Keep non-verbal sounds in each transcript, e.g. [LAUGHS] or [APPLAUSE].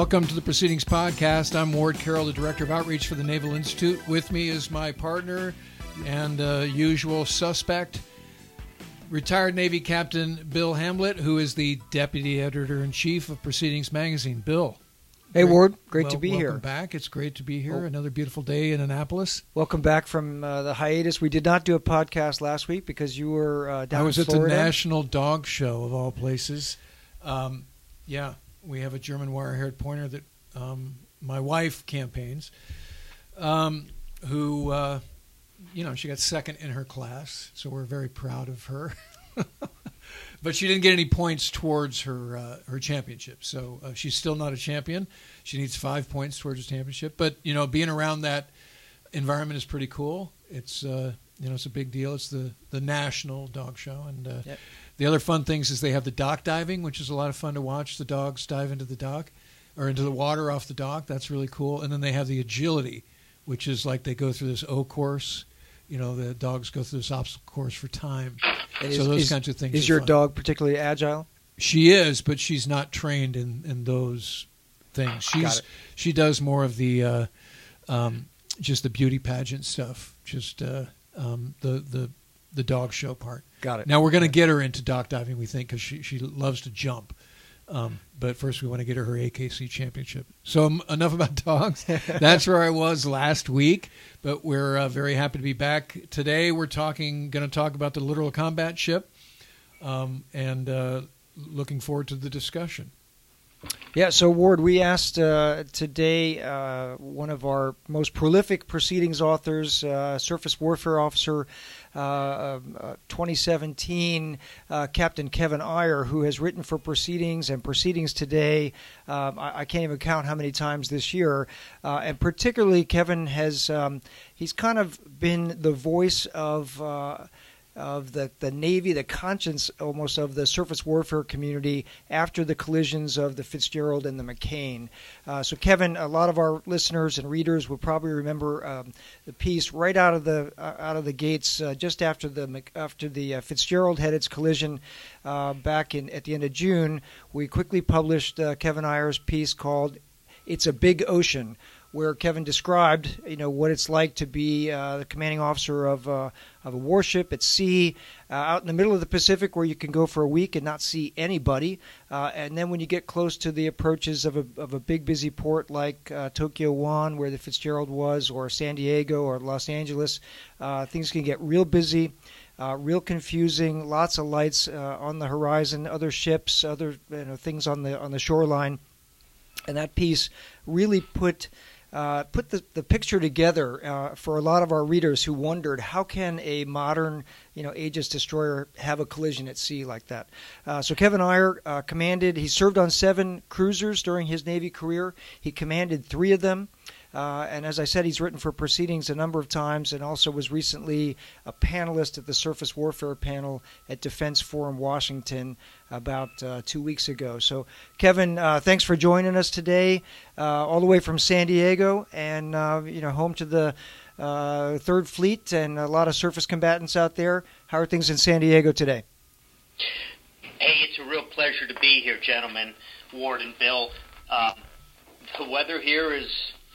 Welcome to the Proceedings Podcast. I'm Ward Carroll, the Director of Outreach for the Naval Institute. With me is my partner and uh, usual suspect, retired Navy Captain Bill Hamlet, who is the Deputy Editor in Chief of Proceedings Magazine. Bill. Hey, great- Ward. Great well- to be here. welcome here. back. It's great to be here. Another beautiful day in Annapolis. Welcome back from uh, the hiatus. We did not do a podcast last week because you were uh, down I was at the National Dog Show of all places. Um, yeah, we have a German wire-haired pointer that um, my wife campaigns, um, who uh, you know she got second in her class, so we're very proud of her. [LAUGHS] but she didn't get any points towards her uh, her championship, so uh, she's still not a champion. She needs five points towards her championship. But you know, being around that environment is pretty cool. It's uh, you know it's a big deal. It's the the national dog show, and uh, Yep. The other fun things is they have the dock diving, which is a lot of fun to watch. The dogs dive into the dock or into the water off the dock. That's really cool. And then they have the agility, which is like they go through this O course. You know, the dogs go through this obstacle course for time. And so is- those is- kinds of things. Is your fun. dog particularly agile? She is, but she's not trained in in those things. She's she does more of the uh, um, just the beauty pageant stuff, just uh, um, the the the dog show part. Got it. Now we're going to get her into dock diving, we think, because she she loves to jump. Um, but first, we want to get her her AKC championship. So um, enough about dogs. [LAUGHS] That's where I was last week. But we're uh, very happy to be back today. We're talking, going to talk about the literal combat ship, um, and uh, looking forward to the discussion. Yeah, so Ward, we asked uh, today uh, one of our most prolific proceedings authors, uh, surface warfare officer, 2017, uh, Captain Kevin Eyer, who has written for Proceedings and Proceedings Today. Um, I, I can't even count how many times this year, uh, and particularly Kevin has um, he's kind of been the voice of. Of the, the Navy, the conscience almost of the surface warfare community after the collisions of the Fitzgerald and the McCain. Uh, so, Kevin, a lot of our listeners and readers will probably remember um, the piece right out of the uh, out of the gates uh, just after the after the uh, Fitzgerald had its collision uh, back in at the end of June. We quickly published uh, Kevin Eyer's piece called "It's a Big Ocean." Where Kevin described, you know, what it's like to be uh, the commanding officer of uh, of a warship at sea, uh, out in the middle of the Pacific, where you can go for a week and not see anybody, uh, and then when you get close to the approaches of a of a big busy port like uh, Tokyo Wan, where the Fitzgerald was, or San Diego or Los Angeles, uh, things can get real busy. Real confusing. Lots of lights on the horizon, other ships, other you know, things on the on the shoreline, and that piece really put uh, put the, the picture together uh, for a lot of our readers who wondered how can a modern you know Aegis destroyer have a collision at sea like that. Uh, so Kevin Eyer uh, commanded. He served on seven cruisers during his Navy career. He commanded three of them. Uh, and as I said, he's written for Proceedings a number of times and also was recently a panelist at the Surface Warfare panel at Defense Forum Washington about uh, two weeks ago. So, Kevin, uh, thanks for joining us today, uh, all the way from San Diego and uh, you know home to the uh, Third Fleet and a lot of surface combatants out there. How are things in San Diego today? Hey, it's a real pleasure to be here, gentlemen, Ward and Bill. Um, the weather here is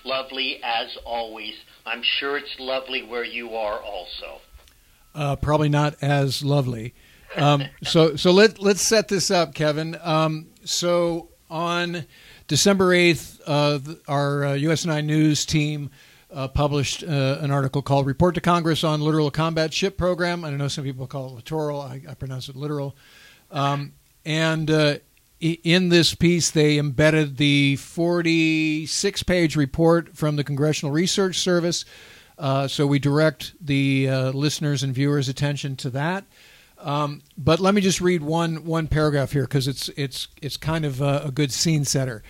lovely as always. I'm sure it's lovely where you are also. Uh, probably not as lovely. Um, [LAUGHS] so so let let's set this up, Kevin. Um, so on December eighth, uh, our uh, USNI News team uh, published uh, an article called "Report to Congress on Littoral Combat Ship Program." I know some people call it littoral. I, I pronounce it literal. Um, and uh, in this piece, they embedded the 46 page report from the Congressional Research Service. Uh, so we direct the uh, listeners and viewers' attention to that. Um, but let me just read one one paragraph here because it's it's it's kind of a, a good scene setter.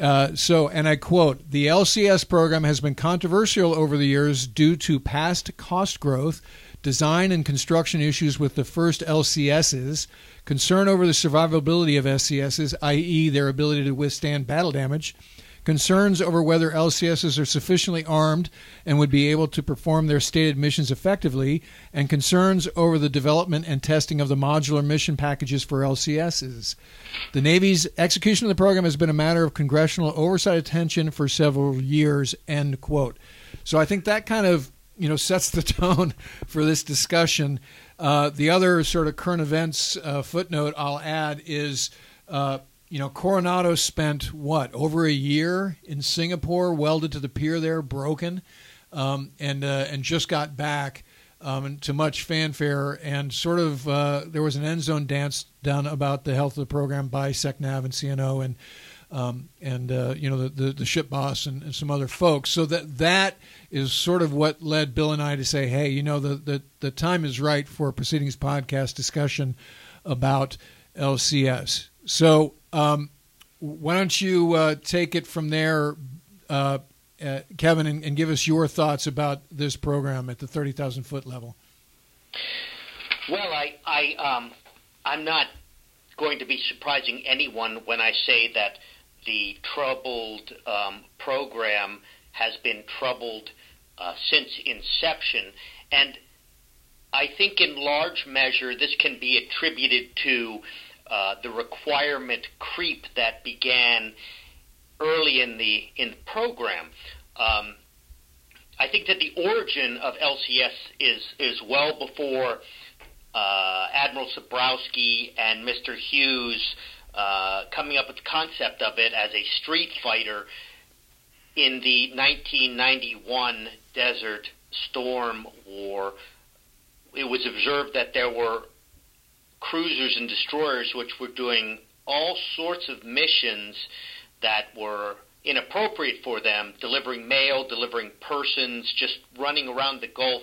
Uh, so, and I quote: "The LCS program has been controversial over the years due to past cost growth, design and construction issues with the first LCSs, concern over the survivability of LCSs, i.e., their ability to withstand battle damage." concerns over whether LCSs are sufficiently armed and would be able to perform their stated missions effectively, and concerns over the development and testing of the modular mission packages for LCSs. The Navy's execution of the program has been a matter of congressional oversight attention for several years. End quote. So I think that kind of you know [LAUGHS] sets the tone for this discussion. Uh, the other sort of current events uh, footnote I'll add is, uh, you know, Coronado spent what over a year in Singapore, welded to the pier there, broken, um, and uh, and just got back. Um, to much fanfare, and sort of uh, there was an end zone dance done about the health of the program by SecNav and CNO, and um, and uh, you know the, the, the ship boss and, and, some other folks. So that that is sort of what led Bill and I to say, hey, you know, the the, the time is right for a proceedings podcast discussion about LCS. So um, why don't you uh, take it from there, uh, uh, Kevin, and, and give us your thoughts about this program at the thirty thousand foot level. Well, I I um, I'm not going to be surprising anyone when I say that the troubled um, program has been troubled uh, since inception. And I think in large measure this can be attributed to uh, the requirement creep that began early in the in the program. Um, I think that the origin of LCS is is well before uh, Admiral Cebrowski and Mr. Hughes uh, coming up with the concept of it as a street fighter in the 1991 Desert Storm War. It was observed that there were cruisers and destroyers which were doing all sorts of missions that were inappropriate for them, delivering mail, delivering persons, just running around the Gulf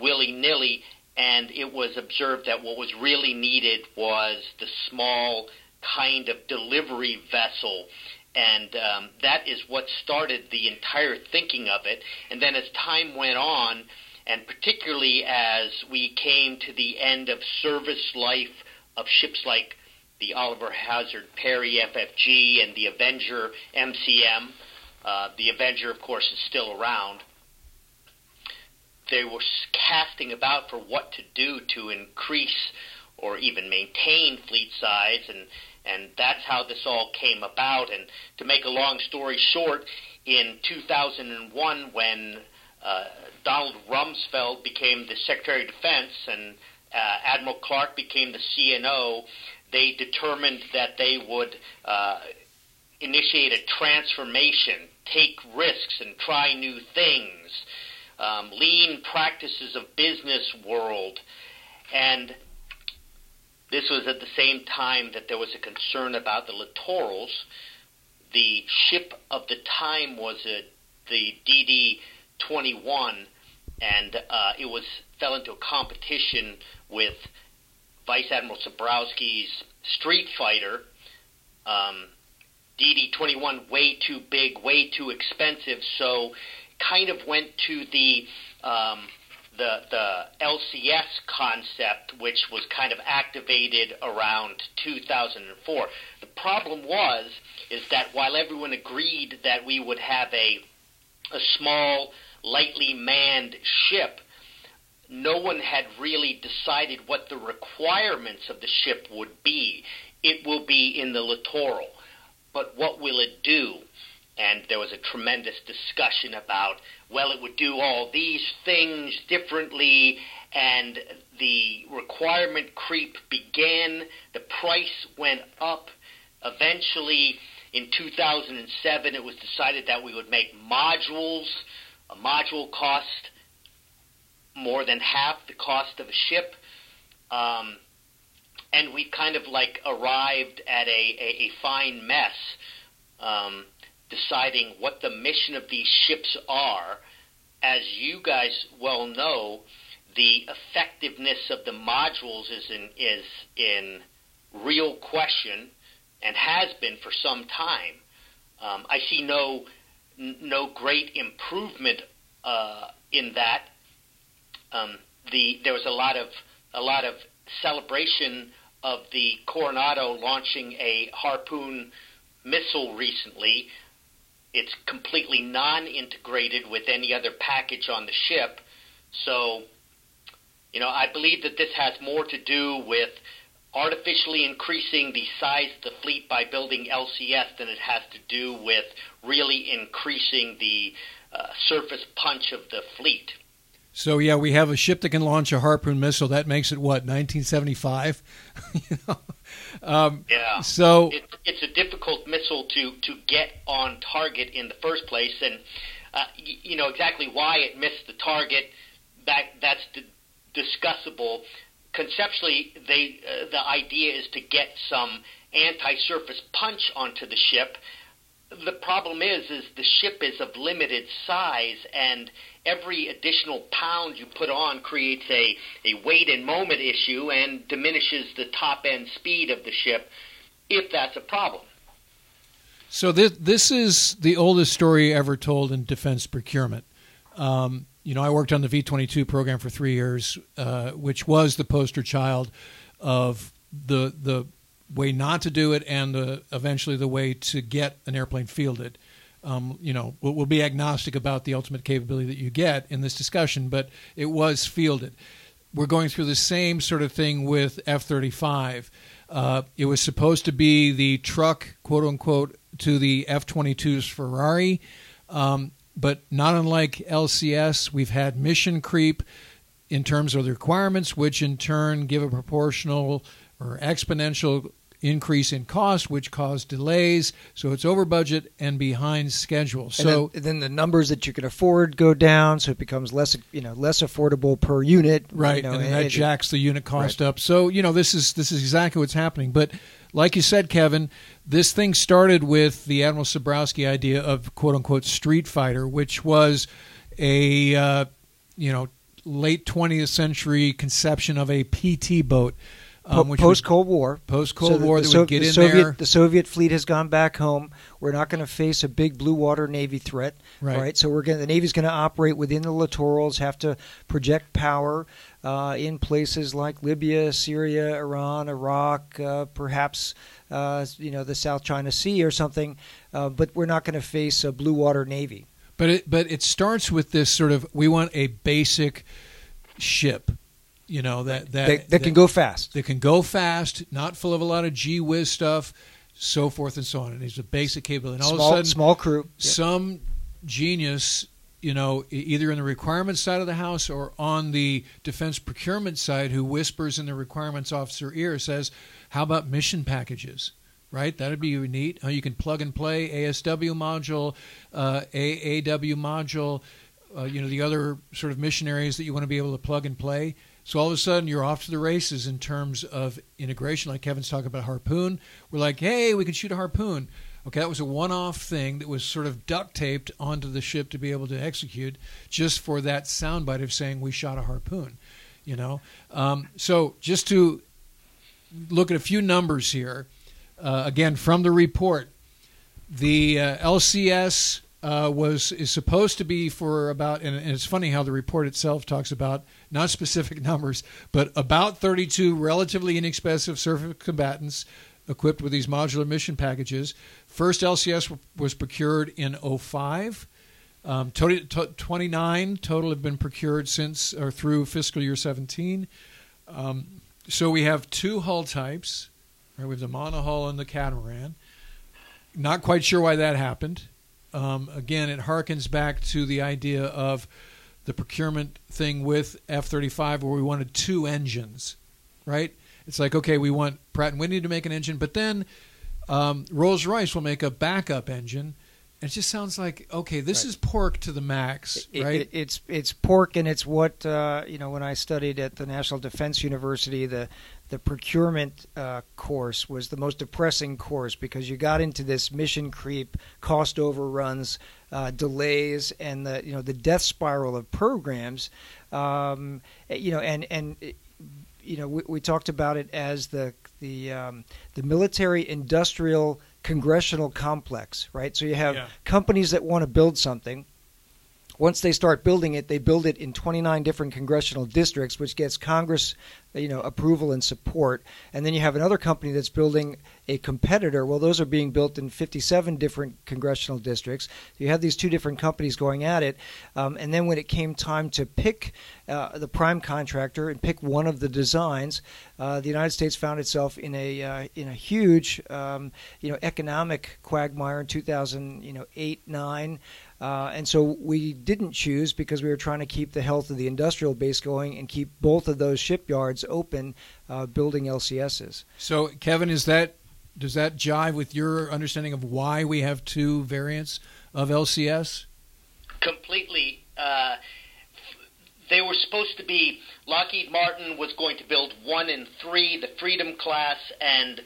willy nilly and it was observed that what was really needed was the small kind of delivery vessel. And um, that is what started the entire thinking of it. And then as time went on, and particularly as we came to the end of service life of ships like the Oliver Hazard Perry FFG and the Avenger MCM, uh, the Avenger, of course, is still around they were casting about for what to do to increase or even maintain fleet size and and that's how this all came about. And to make a long story short in 2001 when uh, Donald Rumsfeld became the Secretary of Defense and uh, Admiral Clark became the CNO they determined that they would uh, initiate a transformation take risks and try new things um, lean practices of business world. And this was at the same time that there was a concern about the littorals. The ship of the time was a, the DD 21, and uh, it was fell into a competition with Vice Admiral Cebrowski's Street Fighter. Um, DD 21 way too big, way too expensive, so kind of went to the um, the the LCS concept, which was kind of activated around 2004. The problem was is that while everyone agreed that we would have a a small, lightly manned ship, no one had really decided what the requirements of the ship would be. It will be in the littoral, but what will it do? And there was a tremendous discussion about, well, it would do all these things differently, and the requirement creep began. The price went up. Eventually, in 2007, it was decided that we would make modules. A module cost more than half the cost of a ship. Um, and we kind of like arrived at a, a, a fine mess. Um, deciding what the mission of these ships are. As you guys well know, the effectiveness of the modules is in is in real question and has been for some time. Um, I see no no great improvement uh, in that. Um, the there was a lot of a lot of celebration of the Coronado launching a harpoon missile recently, it's completely non-integrated with any other package on the ship. So, you know, I believe that this has more to do with artificially increasing the size of the fleet by building LCS than it has to do with really increasing the uh, surface punch of the fleet. So yeah, we have a ship that can launch a Harpoon missile. That makes it what 1975. [LAUGHS] you know? Um, yeah. So it, it's a difficult missile to to get on target in the first place, and uh, y- you know exactly why it missed the target. That that's d- discussable. Conceptually, they uh, the idea is to get some anti-surface punch onto the ship. The problem is, is the ship is of limited size, and every additional pound you put on creates a, a weight and moment issue and diminishes the top end speed of the ship if that's a problem. So this this is the oldest story ever told in defense procurement. Um, you know, I worked on the V twenty two program for three years, uh, which was the poster child of the the way not to do it and eventually the way to get an airplane fielded. Um, you know, we'll, we'll, be agnostic about the ultimate capability that you get in this discussion, but it was fielded. We're going through the same sort of thing with F 35. Uh, it was supposed to be the truck, quote unquote, to the F 22's Ferrari. Um, but not unlike LCS, we've had mission creep in terms of the requirements, which in turn give a proportional or exponential increase in cost, which caused delays. So it's over budget and behind schedule. So then, then, the numbers that you can afford go down, so it becomes less you know less affordable per unit. Right, you know, and, that it, jacks the unit cost right. up. So you know this is this is exactly what's happening. But like you said, Kevin, this thing started with the Admiral Cebrowski idea of quote unquote Street Fighter, which was a uh, you know late 20th century conception of a PT boat um, post Cold War. Post Cold so War, the, get the in Soviet, there. The Soviet fleet has gone back home. We're not going to face a big blue water Navy threat, right? right? So we're going. The Navy's going to operate within the littorals, have to project power uh, in places like Libya, Syria, Iran, Iraq, uh, perhaps uh, you know the South China Sea or something. Uh, but we're not going to face a blue water Navy. But it, but it starts with this sort of we want a basic ship you know that that, that, that can go fast. That can go fast, not full of a lot of gee whiz stuff, so forth and so on. And it's a basic capability. And all small, of a sudden, small crew. Some genius, you know, either in the requirements side of the house or on the defense procurement side, who whispers in the requirements officer ear, says, "How about mission packages?" right? That'd be neat. You can plug and play ASW module, uh, AAW module, uh, you know, the other sort of mission areas that you want to be able to plug and play. So all of a sudden, you're off to the races in terms of integration. Like Kevin's talking about harpoon, we're like, hey, we can shoot a harpoon. Okay, that was a one-off thing that was sort of duct taped onto the ship to be able to execute, just for that soundbite of saying we shot a harpoon. You know, um, so just to look at a few numbers here, uh, again from the report, the uh, LCS uh, was is supposed to be for about, and, and it's funny how the report itself talks about not specific [LAUGHS] numbers, but about 32 relatively inexpensive surface combatants equipped with these modular mission packages. First LCS was procured in 05. Um, 29 total have been procured since or through fiscal year 17. Um, so we have two hull types. Right? We have the monohull and the catamaran. Not quite sure why that happened. Um, again, it harkens back to the idea of the procurement thing with F 35 where we wanted two engines, right? It's like, okay, we want Pratt and Whitney to make an engine, but then um, Rolls Royce will make a backup engine. It just sounds like okay, this right. is pork to the max, it, right? It, it's it's pork, and it's what uh, you know. When I studied at the National Defense University, the the procurement uh, course was the most depressing course because you got into this mission creep, cost overruns, uh, delays, and the you know the death spiral of programs. Um, you know, and and you know we, we, talked about it as the the um, the military industrial congressional complex, right? So you have yeah. companies that want to build something once they start building it, they build it in 29 different congressional districts, which gets Congress, you know, approval and support. And then you have another company that's building a competitor. Well, those are being built in 57 different congressional districts. You have these two different companies going at it. Um, and then when it came time to pick uh, the prime contractor and pick one of the designs, uh, the United States found itself in a uh, in a huge, um, you know, economic quagmire in 2000, you know, eight nine. Uh, and so we didn't choose because we were trying to keep the health of the industrial base going and keep both of those shipyards open, uh, building LCSs. So, Kevin, is that does that jive with your understanding of why we have two variants of LCS? Completely. Uh, they were supposed to be. Lockheed Martin was going to build one and three, the Freedom class, and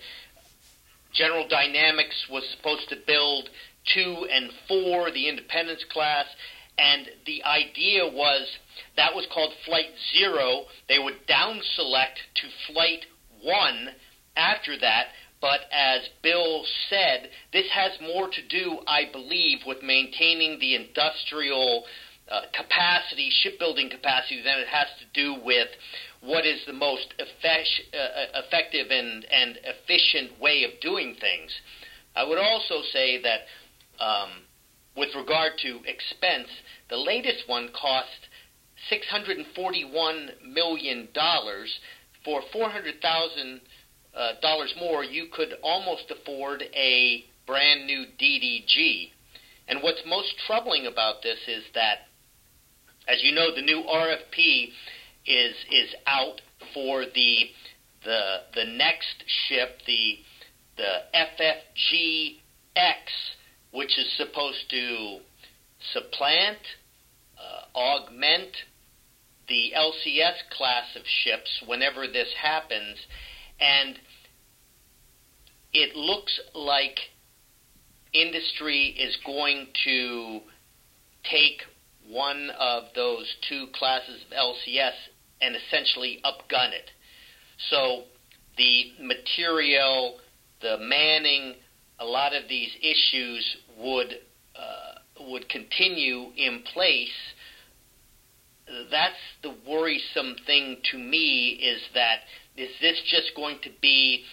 General Dynamics was supposed to build two and four, the Independence class, and the idea was that was called Flight Zero. They would down select to Flight One after that. But as Bill said, this has more to do, I believe, with maintaining the industrial uh, capacity, shipbuilding capacity, than it has to do with what is the most effect- uh, effective and, and efficient way of doing things. I would also say that um, with regard to expense, the latest one cost $641 million. For $400,000 uh, more, you could almost afford a brand new DDG. And what's most troubling about this is that, as you know, the new RFP is is out for the the the next ship, the the FFGX which is supposed to supplant, uh, augment the LCS class of ships whenever this happens, and it looks like industry is going to take one of those two classes of LCS and essentially upgun it. So the material, the manning, a lot of these issues would uh, would continue in place. That's the worrisome thing to me is that is this just going to be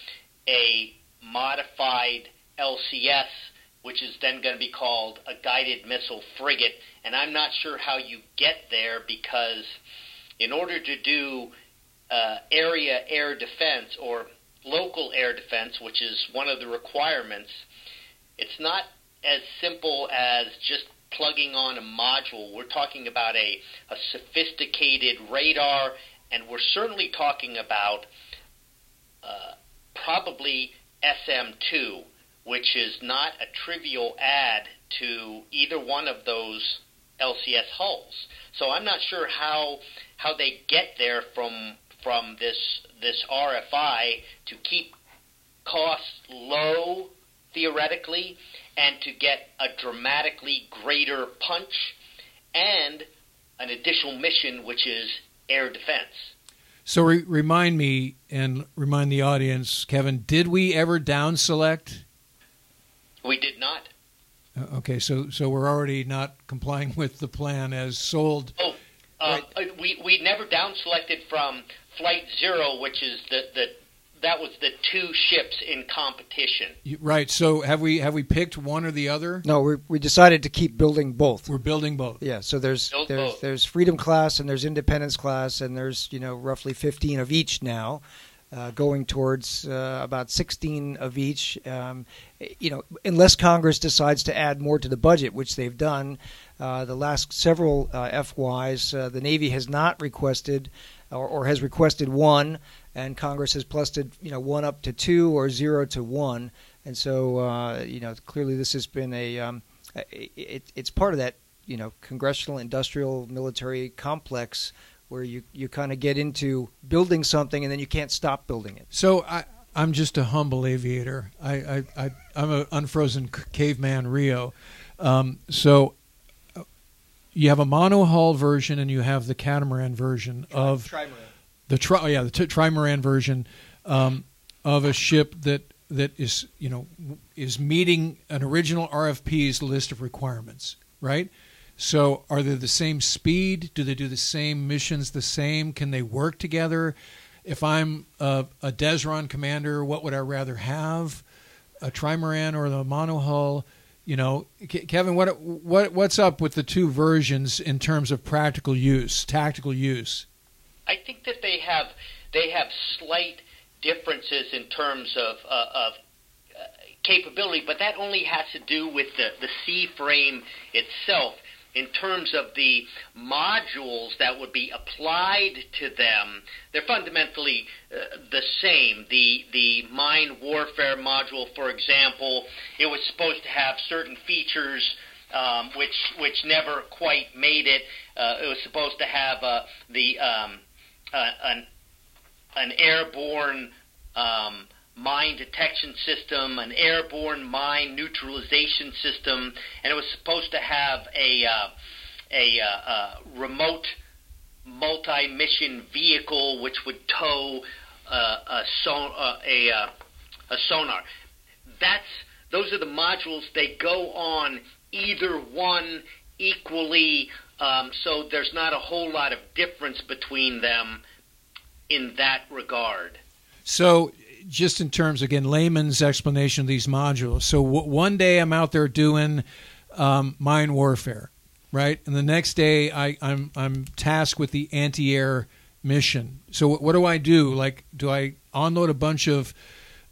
a modified LCS, which is then going to be called a guided missile frigate? And I'm not sure how you get there because in order to do uh, area air defense or local air defense, which is one of the requirements, it's not as simple as just plugging on a module. We're talking about a, a sophisticated radar, and we're certainly talking about uh, probably SM2, which is not a trivial add to either one of those LCS hulls. So I'm not sure how how they get there from from this this RFI to keep costs low theoretically and to get a dramatically greater punch and an additional mission, which is air defense. So re- remind me and remind the audience, Kevin, did we ever down select? We did not. Uh, okay, so so we're already not complying [LAUGHS] with the plan as sold. Oh, uh, right. we we never down selected from Flight Zero, which is the the that was the two ships in competition. Right. So have we have we picked one or the other? No, we we decided to keep building both. We're building both. Yeah. So there's Build there's both. there's Freedom class and there's Independence class and there's you know roughly 15 of each now. Uh, going towards uh, about 16 of each, um, you know, unless Congress decides to add more to the budget, which they've done. Uh, the last several uh, FYs, uh, the Navy has not requested or, or has requested one and Congress has plussed you know, one up to two or zero to one, and so uh, you know clearly this has been a um, it, it's part of that you know congressional industrial military complex where you you kind of get into building something and then you can't stop building it. So I. I'm just a humble aviator. I, I, I I'm an unfrozen caveman Rio. Um, so you have a monohull version and you have the catamaran version of Trimaran the tri- oh, yeah the t- trimaran version um, of a ship that that is you know is meeting an original RFP's list of requirements, right? So, are they the same speed? Do they do the same missions the same? Can they work together? If I'm a, a Desron commander, what would I rather have? A trimaran or the monohull? You know, Kevin, what what what's up with the two versions in terms of practical use, tactical use? I think that they have they have slight differences in terms of uh, of uh, capability, but that only has to do with the the sea frame itself in terms of the modules that would be applied to them, they're fundamentally uh, the same. The the mine warfare module, for example, it was supposed to have certain features um, which which never quite made it. Uh, it was supposed to have uh, the um, uh, an an airborne um, mine detection system, an airborne mine neutralization system, and it was supposed to have a uh, a uh, uh, remote multi-mission vehicle which would tow uh, a, son- uh, a, uh, a sonar. That's those are the modules. They go on either one equally, um, so there's not a whole lot of difference between them in that regard. So just in terms again layman's explanation of these modules. So w- one day I'm out there doing um, mine warfare, right, and the next day I, I'm I'm tasked with the anti-air mission. So what, what do I do? Like, do I unload a bunch of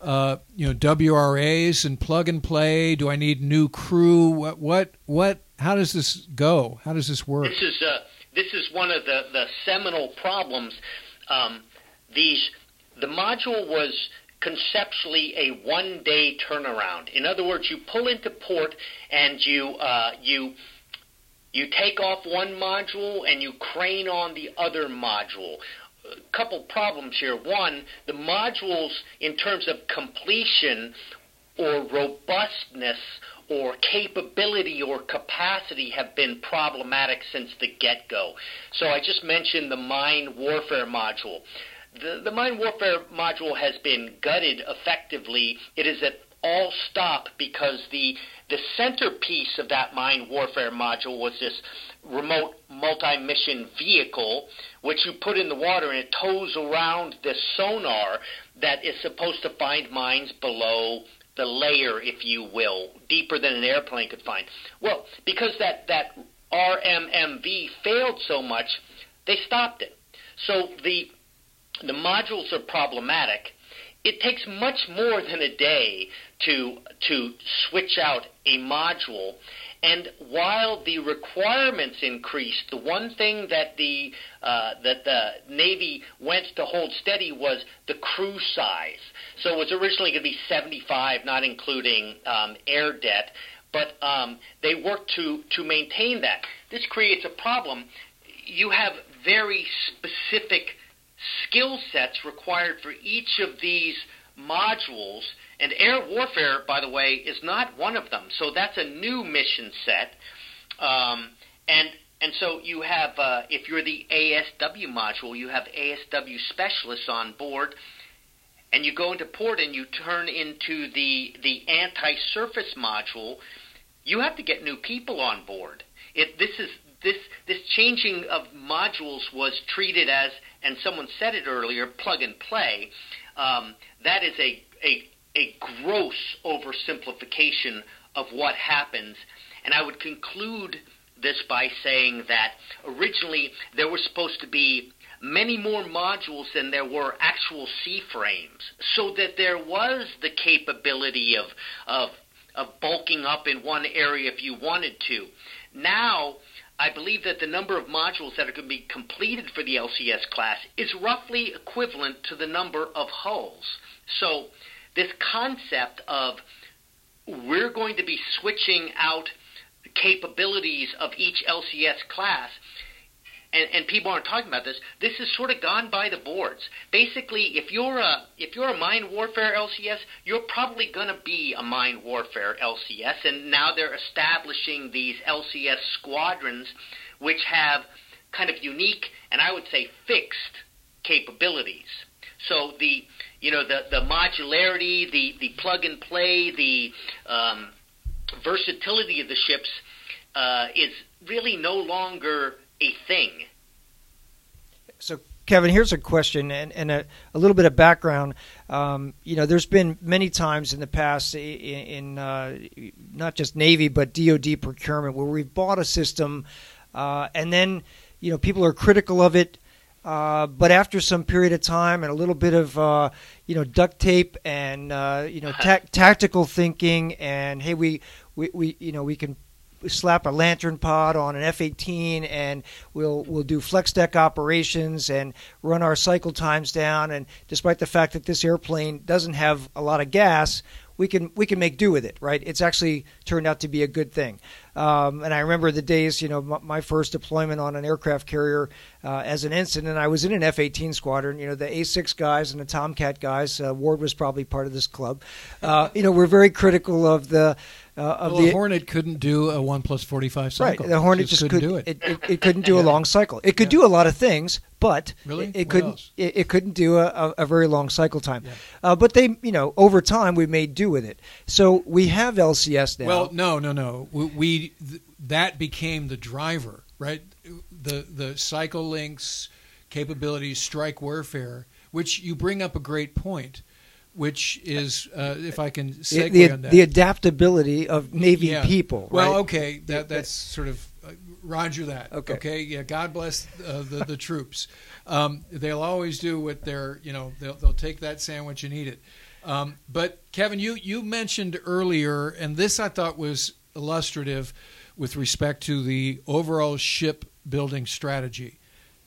uh, you know WRAs and plug and play? Do I need new crew? What what what? How does this go? How does this work? This is uh, this is one of the the seminal problems. Um, these the module was conceptually a one day turnaround. In other words, you pull into port and you uh, you you take off one module and you crane on the other module. A couple problems here. One, the modules in terms of completion or robustness or capability or capacity have been problematic since the get go. So I just mentioned the mine warfare module. The, the mine warfare module has been gutted effectively. It is at all stop because the the centerpiece of that mine warfare module was this remote multi-mission vehicle which you put in the water and it tows around this sonar that is supposed to find mines below the layer if you will deeper than an airplane could find well because that that RMMV failed so much they stopped it so the the modules are problematic. It takes much more than a day to to switch out a module. And while the requirements increased, the one thing that the uh, that the Navy went to hold steady was the crew size. So it was originally going to be 75, not including um, air det, but um, they worked to to maintain that. This creates a problem. You have very specific skill sets required for each of these modules. And air warfare, by the way, is not one of them. So that's a new mission set. Um, and and so you have, uh, if you're the ASW module, you have ASW specialists on board, and you go into port and you turn into the the anti-surface module. You have to get new people on board. It, this is this this changing of modules was treated as, and someone said it earlier, plug and play. Um, that is a, a a gross oversimplification of what happens, and I would conclude this by saying that originally there were supposed to be many more modules than there were actual sea frames, so that there was the capability of of of bulking up in one area if you wanted to. Now I believe that the number of modules that are going to be completed for the LCS class is roughly equivalent to the number of hulls. So, this concept of we're going to be switching out capabilities of each LCS class and, and people aren't talking about this. This has sort of gone by the boards. Basically, if you're a if you're a mine warfare LCS, you're probably going to be a mine warfare LCS. And now they're establishing these LCS squadrons, which have kind of unique and I would say fixed capabilities. So the you know the the modularity, the the plug and play, the um, versatility of the ships uh, is really no longer a thing. So, Kevin, here's a question and, and a, a little bit of background. Um, you know, there's been many times in the past in, in uh, not just Navy but DoD procurement where we've bought a system uh, and then you know people are critical of it. Uh, but after some period of time and a little bit of uh, you know duct tape and uh, you know [LAUGHS] ta- tactical thinking and hey we, we, we you know we can slap a LANTIRN pod on an F-18 and we'll we'll do flex deck operations and run our cycle times down. And despite the fact that this airplane doesn't have a lot of gas we can we can make do with it right? It's actually turned out to be a good thing um, and I remember the days, you know, my, my first deployment on an aircraft carrier uh, as an ensign. I was in an F-18 squadron. You know, the A6 guys and the Tomcat guys. Uh, Ward was probably part of this club. Uh, you know, we're very critical of the. Uh, of well, the Hornet couldn't do a one plus forty five cycle. Right, the Hornet just, just, couldn't could, do it. It, it, it couldn't do [LAUGHS] Yeah. a long cycle. It could Yeah. do a lot of things, but Really? it, it couldn't. It, couldn't do a, a, a very long cycle time. Yeah. Uh, but they, you know, over time we made do with it. So we have LCS now. Well, no, no, no. We, we th- that became the driver, right? The the cycle links capabilities, strike warfare, which you bring up a great point, which is uh, if I can segue the, on that. the adaptability of Navy Yeah. people. Well, right? okay, that that's sort of uh, Roger that. Okay. Okay. Yeah. God bless uh, the the troops. Um, they'll always do what they're you know they'll they'll take that sandwich and eat it. Um, but Kevin, you you mentioned earlier, and this I thought was illustrative with respect to the overall ship building strategy.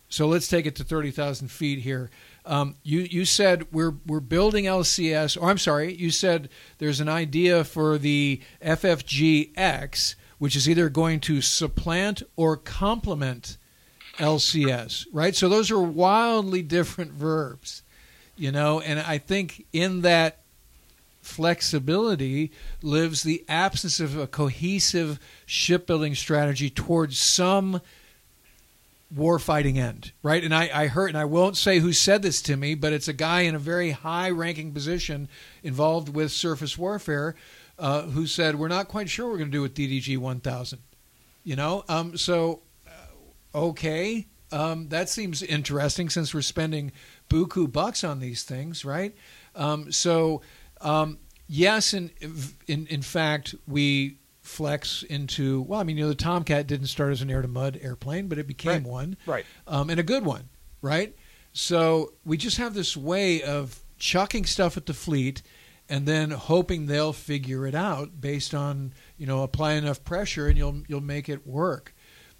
So let's take it to thirty thousand feet here. Um, you you said we're we're building LCS, or I'm sorry, you said there's an idea for the FFGX, which is either going to supplant or complement LCS, right? So those are wildly different verbs, you know, and I think in that flexibility lives the absence of a cohesive shipbuilding strategy towards some war fighting end, right? And I, I heard, and I won't say who said this to me, but it's a guy in a very high ranking position involved with surface warfare uh, who said, We're not quite sure what we're going to do with DDG 1000. You know? Um, so, uh, okay. Um, that seems interesting since we're spending buku bucks on these things, right? Um, so, um, yes, in, in in fact, we flex into. Well, I mean, you know, the Tomcat didn't start as an air to mud airplane, but it became Right. one, right. um, and a good one, right? So we just have this way of chucking stuff at the fleet, and then hoping they'll figure it out based on you know apply enough pressure, and you'll you'll make it work.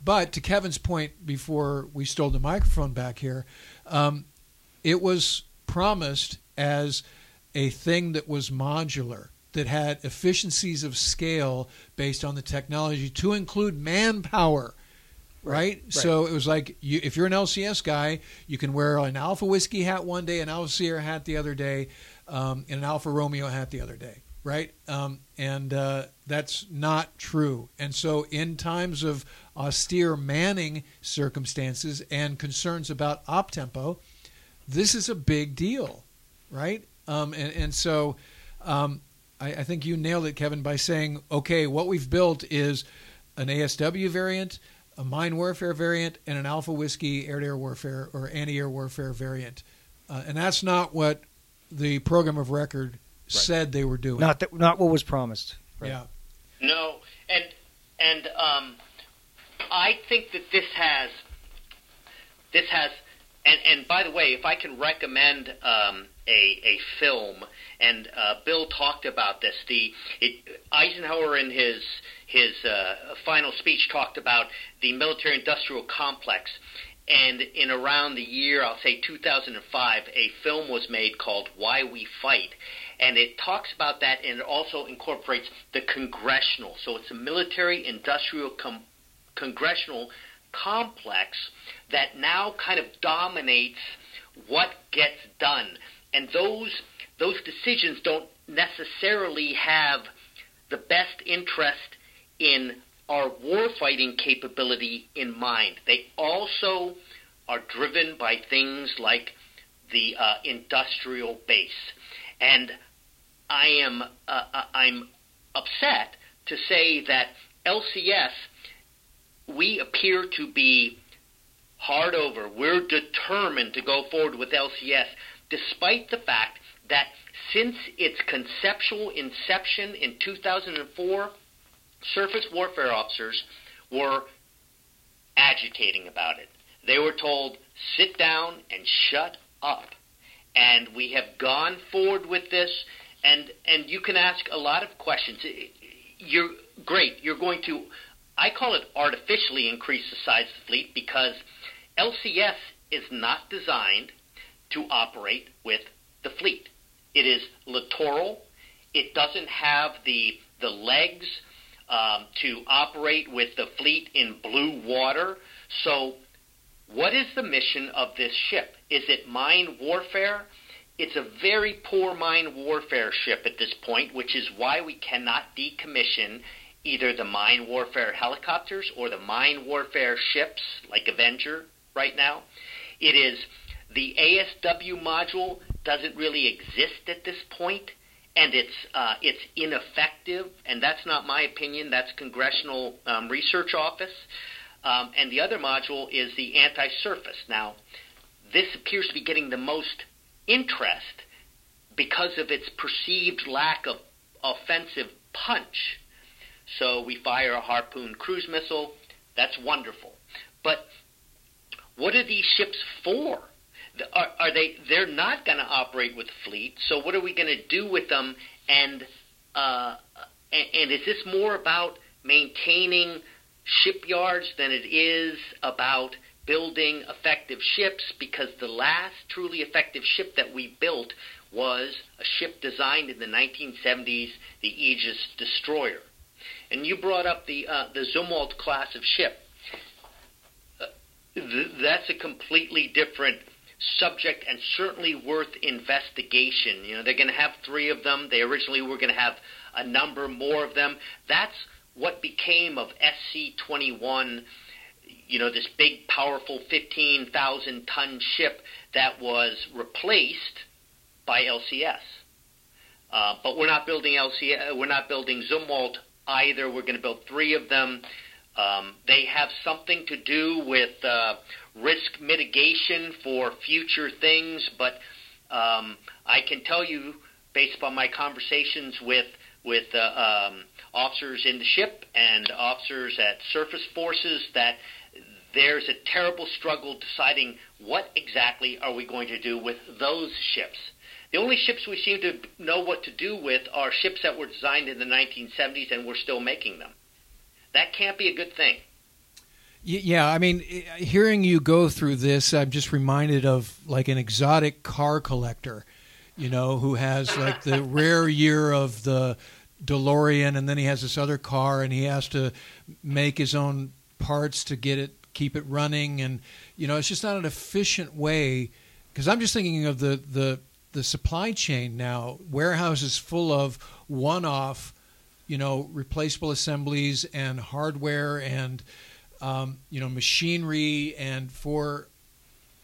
But to Kevin's point before we stole the microphone back here, um, it was promised as a thing that was modular, that had efficiencies of scale based on the technology to include manpower. Right? Right. So it was like you, if you're an LCS guy, you can wear an Alpha Whiskey hat one day, an Alpha Sierra hat the other day, um, and an Alpha Romeo hat the other day. Right? Um, and uh, that's not true. And so, in times of austere manning circumstances and concerns about op tempo, this is a big deal, right? Um, and, and so um, I, I think you nailed it, Kevin, by saying, okay, what we've built is an ASW variant, a mine warfare variant, and an Alpha Whiskey air to air warfare or anti air warfare variant. Uh, and that's not what the program of record said they were doing. Not that, not what was promised. Right. Yeah. No, and and um, I think that this has this has and and by the way, if I can recommend um, a a film, and uh, Bill talked about this. The it, Eisenhower in his his uh, final speech talked about the military industrial complex. And in around the year, I'll say 2005, a film was made called Why We Fight. And it talks about that and it also incorporates the congressional. So it's a military industrial com- congressional complex that now kind of dominates what gets done. And those those decisions don't necessarily have the best interest in our warfighting capability in mind. They also are driven by things like the uh, industrial base. And I am uh, uh, I'm upset to say that LCS we appear to be hard over. We're determined to go forward with LCS, despite the fact that since its conceptual inception in 2004, surface warfare officers were agitating about it. They were told, sit down and shut up. And we have gone forward with this, and, and you can ask a lot of questions. You're great. You're going to, I call it artificially increase the size of the fleet because LCS is not designed to operate with the fleet. It is littoral. It doesn't have the the legs um, to operate with the fleet in blue water. So, what is the mission of this ship? Is it mine warfare? It's a very poor mine warfare ship at this point, which is why we cannot decommission either the mine warfare helicopters or the mine warfare ships like Avenger right now. It is the ASW module doesn't really exist at this point, and it's uh, it's ineffective. And that's not my opinion. That's Congressional um, Research Office. Um, and the other module is the anti-surface. Now, this appears to be getting the most interest because of its perceived lack of offensive punch. So we fire a Harpoon cruise missile. That's wonderful. But what are these ships for? Are, are they? They're not going to operate with fleet. So what are we going to do with them? And uh, and, and is this more about maintaining shipyards than it is about building effective ships? Because the last truly effective ship that we built was a ship designed in the 1970s, the Aegis destroyer. And you brought up the uh, the Zumwalt class of ship. Uh, th- that's a completely different subject and certainly worth investigation. You know, they're going to have three of them. They originally were going to have a number more of them. That's what became of SC 21, you know, this big, powerful 15,000 ton ship that was replaced by LCS. Uh, but we're not building LCS, we're not building Zumwalt either. We're going to build three of them. Um, they have something to do with uh, risk mitigation for future things, but um, I can tell you, based upon my conversations with with uh, um, officers in the ship and officers at surface forces, that there's a terrible struggle deciding what exactly are we going to do with those ships. The only ships we seem to know what to do with are ships that were designed in the 1970s and we're still making them. That can't be a good thing. Yeah, I mean, eh, hearing you go through this, I'm just reminded of like an exotic car collector, you know, who has like the [LAUGHS] rare year of the DeLorean, and then he has this other car, and he has to make his own parts to get it, keep it running, and you know, it's just not an efficient way. Because I'm just thinking of the the the supply chain now, warehouses full of one-off, you know, replaceable assemblies and hardware and um, you know, machinery and for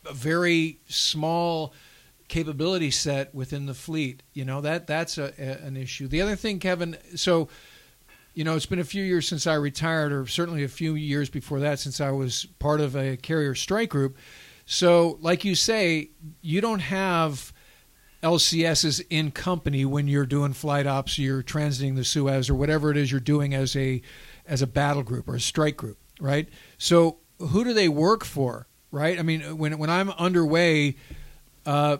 a very small capability set within the fleet. You know that that's a, a, an issue. The other thing, Kevin, so you know, it's been a few years since I retired, or certainly a few years before that since I was part of a carrier strike group. So, like you say, you don't have LCSs in company when you're doing flight ops, you're transiting the Suez, or whatever it is you're doing as a as a battle group or a strike group right? So who do they work for, right? I mean, when when I'm underway, uh,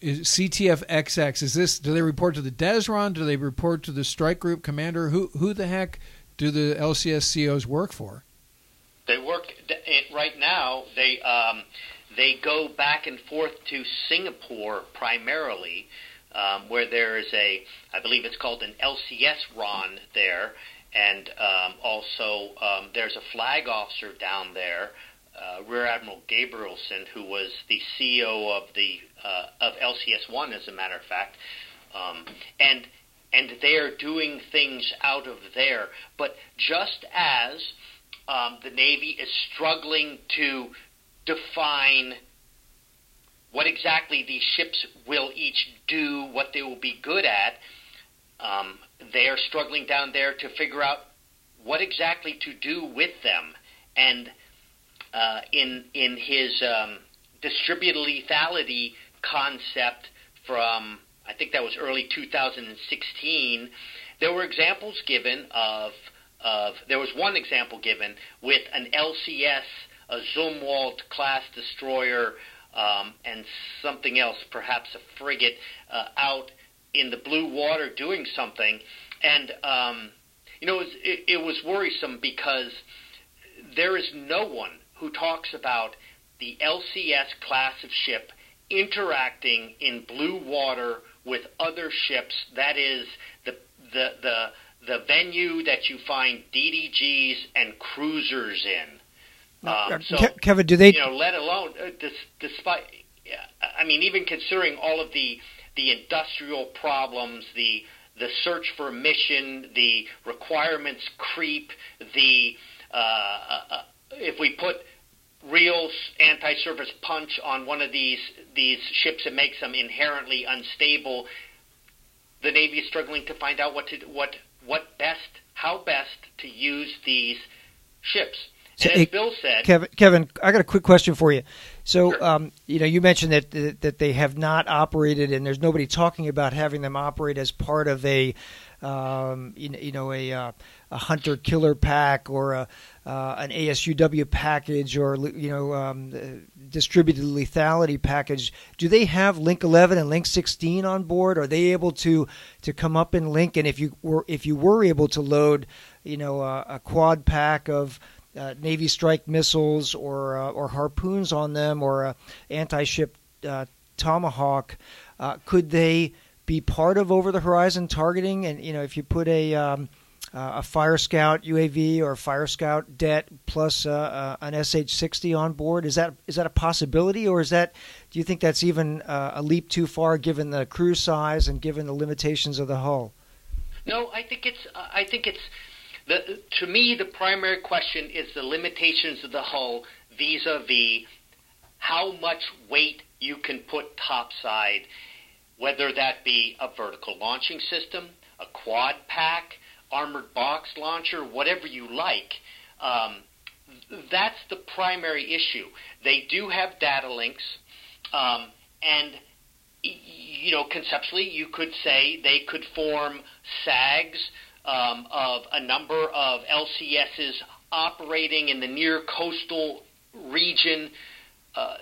is CTF XX is this? Do they report to the DESRON? Do they report to the strike group commander? Who who the heck do the LCS COs work for? They work right now. They um, they go back and forth to Singapore primarily, um, where there is a, I believe it's called an LCS RON there, and um, also um, there's a flag officer down there, uh, Rear Admiral Gabrielson, who was the CEO of the uh, of LCS One, as a matter of fact, um, and and they are doing things out of there. But just as um, the Navy is struggling to define what exactly these ships will each do, what they will be good at, um, they are struggling down there to figure out what exactly to do with them. and uh, in in his um, distributed lethality concept from I think that was early 2016, there were examples given of of there was one example given with an LCS, a Zumwalt class destroyer, um, and something else, perhaps a frigate, uh, out in the blue water doing something, and um, you know it was, it, it was worrisome because there is no one who talks about the LCS class of ship interacting in blue water with other ships. That is the the the the venue that you find DDGs and cruisers in. Um, so, Kevin, do they? You know, let alone uh, despite. I mean, even considering all of the the industrial problems, the the search for mission, the requirements creep, the uh, uh, uh if we put real anti-surface punch on one of these these ships that makes them inherently unstable, the Navy is struggling to find out what to what what best how best to use these ships. So, as Bill said, Kevin, Kevin, I got a quick question for you. So, sure. um, you know, you mentioned that that they have not operated, and there's nobody talking about having them operate as part of a, um, you, you know, a uh, a hunter killer pack or a uh, an ASUW package or you know um, distributed lethality package. Do they have Link 11 and Link 16 on board? Are they able to to come up in Link? And if you were if you were able to load, you know, uh, a quad pack of uh, Navy strike missiles or uh, or harpoons on them or anti-ship uh, Tomahawk, uh, could they be part of over the horizon targeting? And you know, if you put a um, uh, a Fire Scout UAV or Fire Scout Det plus an SH-60 on board? Is that is that a possibility, or is that do you think that's even a leap too far given the crew size and given the limitations of the hull? No, I think it's I think it's the, to me the primary question is the limitations of the hull vis-a-vis how much weight you can put topside, whether that be a vertical launching system, a quad pack armored box launcher, whatever you like. Um, that's the primary issue. They do have data links, um, and you know, conceptually, you could say they could form SAGs um, of a number of LCSs operating in the near coastal region, uh,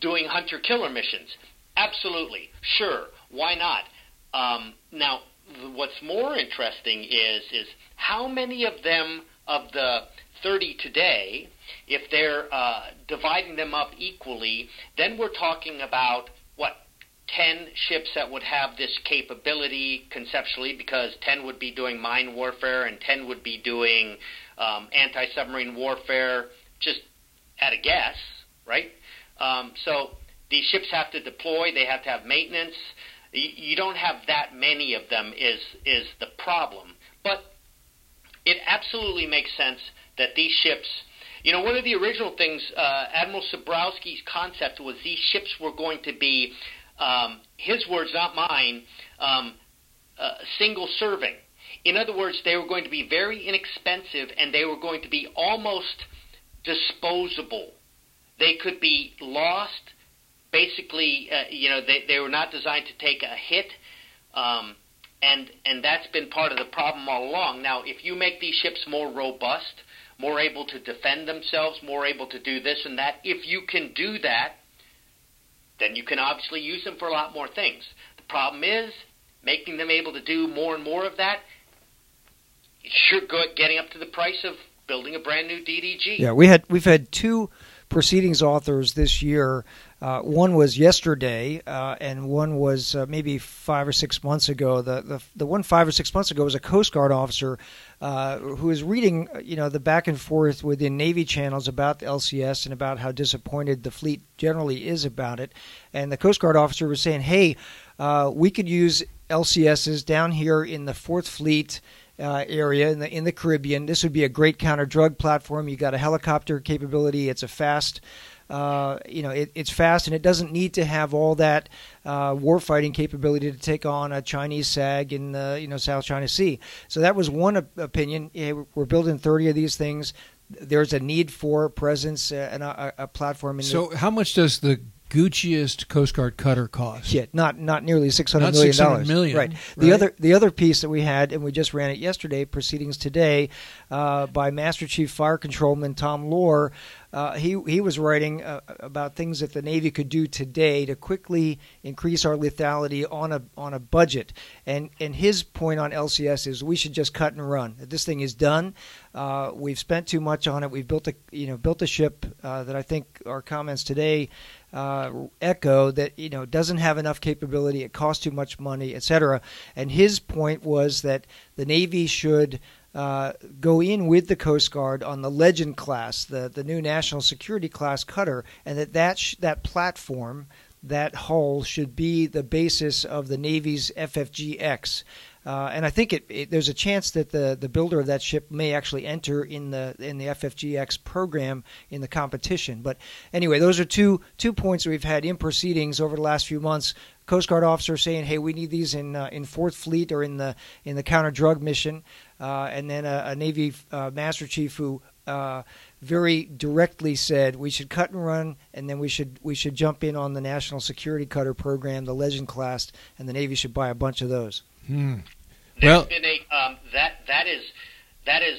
doing hunter killer missions. Absolutely, sure, why not? Um, now, what's more interesting is is how many of them of the 30 today, if they're uh, dividing them up equally, then we're talking about 10 ships that would have this capability conceptually, because 10 would be doing mine warfare and 10 would be doing um, anti-submarine warfare, just at a guess, right? Um, so these ships have to deploy, they have to have maintenance you don't have that many of them is is the problem. But it absolutely makes sense that these ships. You know, one of the original things, uh, Admiral Cebrowski's concept was these ships were going to be, um, his words, not mine, um, uh, single serving. In other words, they were going to be very inexpensive and they were going to be almost disposable. They could be lost basically, uh, you know, they, they were not designed to take a hit, um, and and that's been part of the problem all along. Now, if you make these ships more robust, more able to defend themselves, more able to do this and that, if you can do that, then you can obviously use them for a lot more things. The problem is making them able to do more and more of that. You sure, good getting up to the price of building a brand new DDG. Yeah, we had we've had two proceedings authors this year uh, one was yesterday, uh, and one was uh, maybe five or six months ago. The, the the one five or six months ago was a Coast Guard officer uh, who was reading, uh, you know, the back and forth within Navy channels about the LCS and about how disappointed the fleet generally is about it. And the Coast Guard officer was saying, "Hey, uh, we could use LCSs down here in the Fourth Fleet." Uh, area in the in the Caribbean. This would be a great counter drug platform. You got a helicopter capability. It's a fast uh, you know, it, it's fast and it doesn't need to have all that uh, warfighting capability to take on a Chinese SAG in the you know South China Sea. So that was one op- opinion. Yeah, we're building 30 of these things. there's a need for presence uh, and a, a platform. In so, how much does the Gucciest Coast Guard cutter cost? Yeah, not not nearly six hundred million 600 dollars. million, right. right. The other the other piece that we had, and we just ran it yesterday, proceedings today, uh, by Master Chief Fire Controlman Tom Lohr. Uh, he he was writing uh, about things that the Navy could do today to quickly increase our lethality on a on a budget. And and his point on LCS is we should just cut and run. This thing is done. Uh, we've spent too much on it. We've built a you know built a ship uh, that I think our comments today uh, echo that you know doesn't have enough capability. It costs too much money, etc. And his point was that the Navy should uh, go in with the Coast Guard on the Legend class, the the new national security class cutter, and that that sh- that platform. That hull should be the basis of the Navy's FFGX, uh, and I think it, it, there's a chance that the, the builder of that ship may actually enter in the in the FFGX program in the competition. But anyway, those are two two points we've had in proceedings over the last few months. Coast Guard officer saying, "Hey, we need these in uh, in Fourth Fleet or in the in the counter drug mission," uh, and then a, a Navy uh, Master Chief who uh, very directly said we should cut and run, and then we should we should jump in on the national security cutter program, the Legend class, and the Navy should buy a bunch of those. Hmm. There's Well- been a um, that that is that is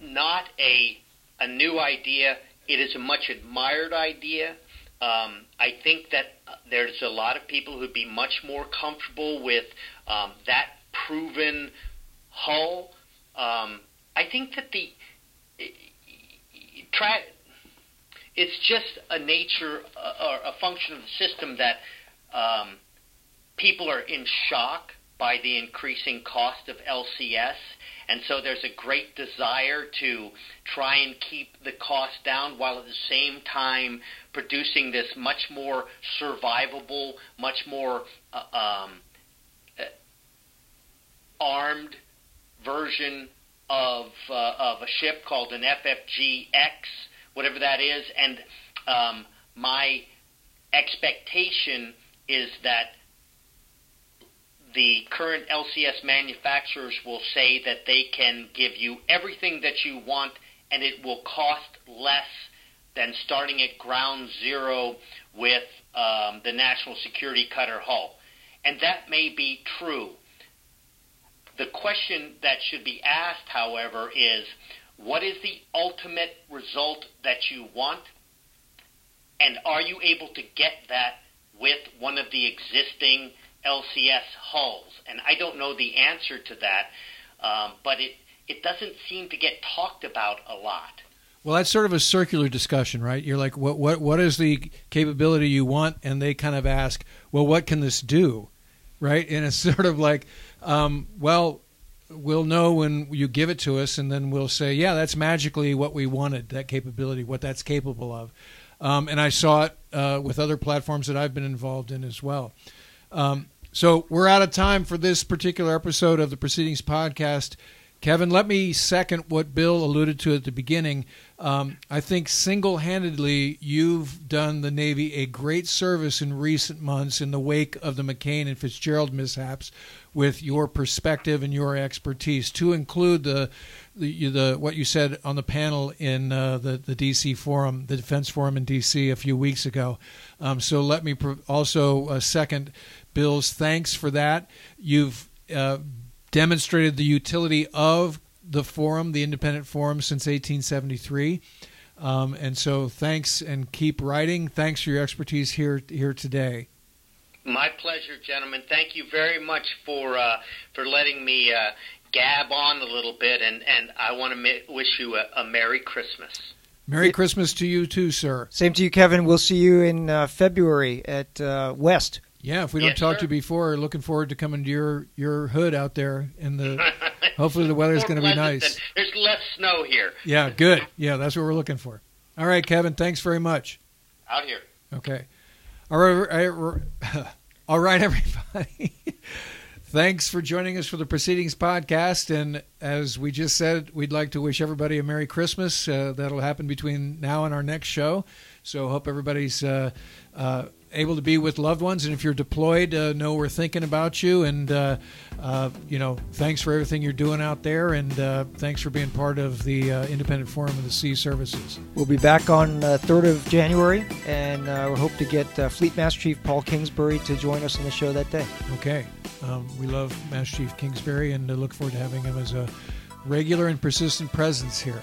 not a a new idea. It is a much admired idea. Um, I think that uh, there's a lot of people who'd be much more comfortable with um, that proven hull. Um, I think that the try. It's just a nature uh, or a function of the system that um, people are in shock by the increasing cost of LCS, and so there's a great desire to try and keep the cost down while at the same time producing this much more survivable, much more uh, um, uh, armed version of uh, of a ship called an FFGX, whatever that is, and um, my expectation is that the current LCS manufacturers will say that they can give you everything that you want and it will cost less than starting at ground zero with um, the national security cutter hull. And that may be true. The question that should be asked, however, is what is the ultimate result that you want? And are you able to get that with one of the existing LCS hulls? And I don't know the answer to that, um, but it, it doesn't seem to get talked about a lot. Well, that's sort of a circular discussion, right? You're like, what, what, what is the capability you want? And they kind of ask, well, what can this do, right? And it's [LAUGHS] sort of like, um, well, we'll know when you give it to us, and then we'll say, yeah, that's magically what we wanted, that capability, what that's capable of. Um, and I saw it uh, with other platforms that I've been involved in as well. Um, so we're out of time for this particular episode of the Proceedings Podcast. Kevin, let me second what Bill alluded to at the beginning. Um, I think single handedly, you've done the Navy a great service in recent months in the wake of the McCain and Fitzgerald mishaps with your perspective and your expertise, to include the, the, the what you said on the panel in uh, the, the DC Forum, the Defense Forum in DC a few weeks ago. Um, so let me also uh, second Bill's thanks for that. You've uh, demonstrated the utility of the forum, the independent forum, since 1873. Um, and so, thanks and keep writing. Thanks for your expertise here here today. My pleasure, gentlemen. Thank you very much for uh, for letting me uh, gab on a little bit, and, and I want to ma- wish you a, a Merry Christmas. Merry Christmas to you too, sir. Same to you, Kevin. We'll see you in uh, February at uh, West. Yeah, if we don't Yes, talk sir. to you before, looking forward to coming to your your hood out there in the. [LAUGHS] Hopefully, the weather's going to be nice. There's less snow here Yeah, good. Yeah, that's what we're looking for. All right, Kevin. Thanks very much. out here. Okay. All right, all right, [LAUGHS] everybody. [LAUGHS] Thanks for joining us for the Proceedings podcast. And as we just said, we'd like to wish everybody a Merry Christmas. Uh, that'll happen between now and our next show. So hope everybody's uh, uh, able to be with loved ones, and if you're deployed, uh, know we're thinking about you. And uh, uh, you know, thanks for everything you're doing out there, and uh, thanks for being part of the uh, Independent Forum of the Sea Services. We'll be back on uh, 3rd of January, and we hope to get Fleet Master Chief Paul Kingsbury to join us on the show that day. Okay, um, we love Master Chief Kingsbury, and look forward to having him as a regular and persistent presence here.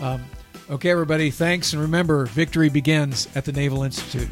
Um, okay, everybody, thanks, and remember, victory begins at the Naval Institute.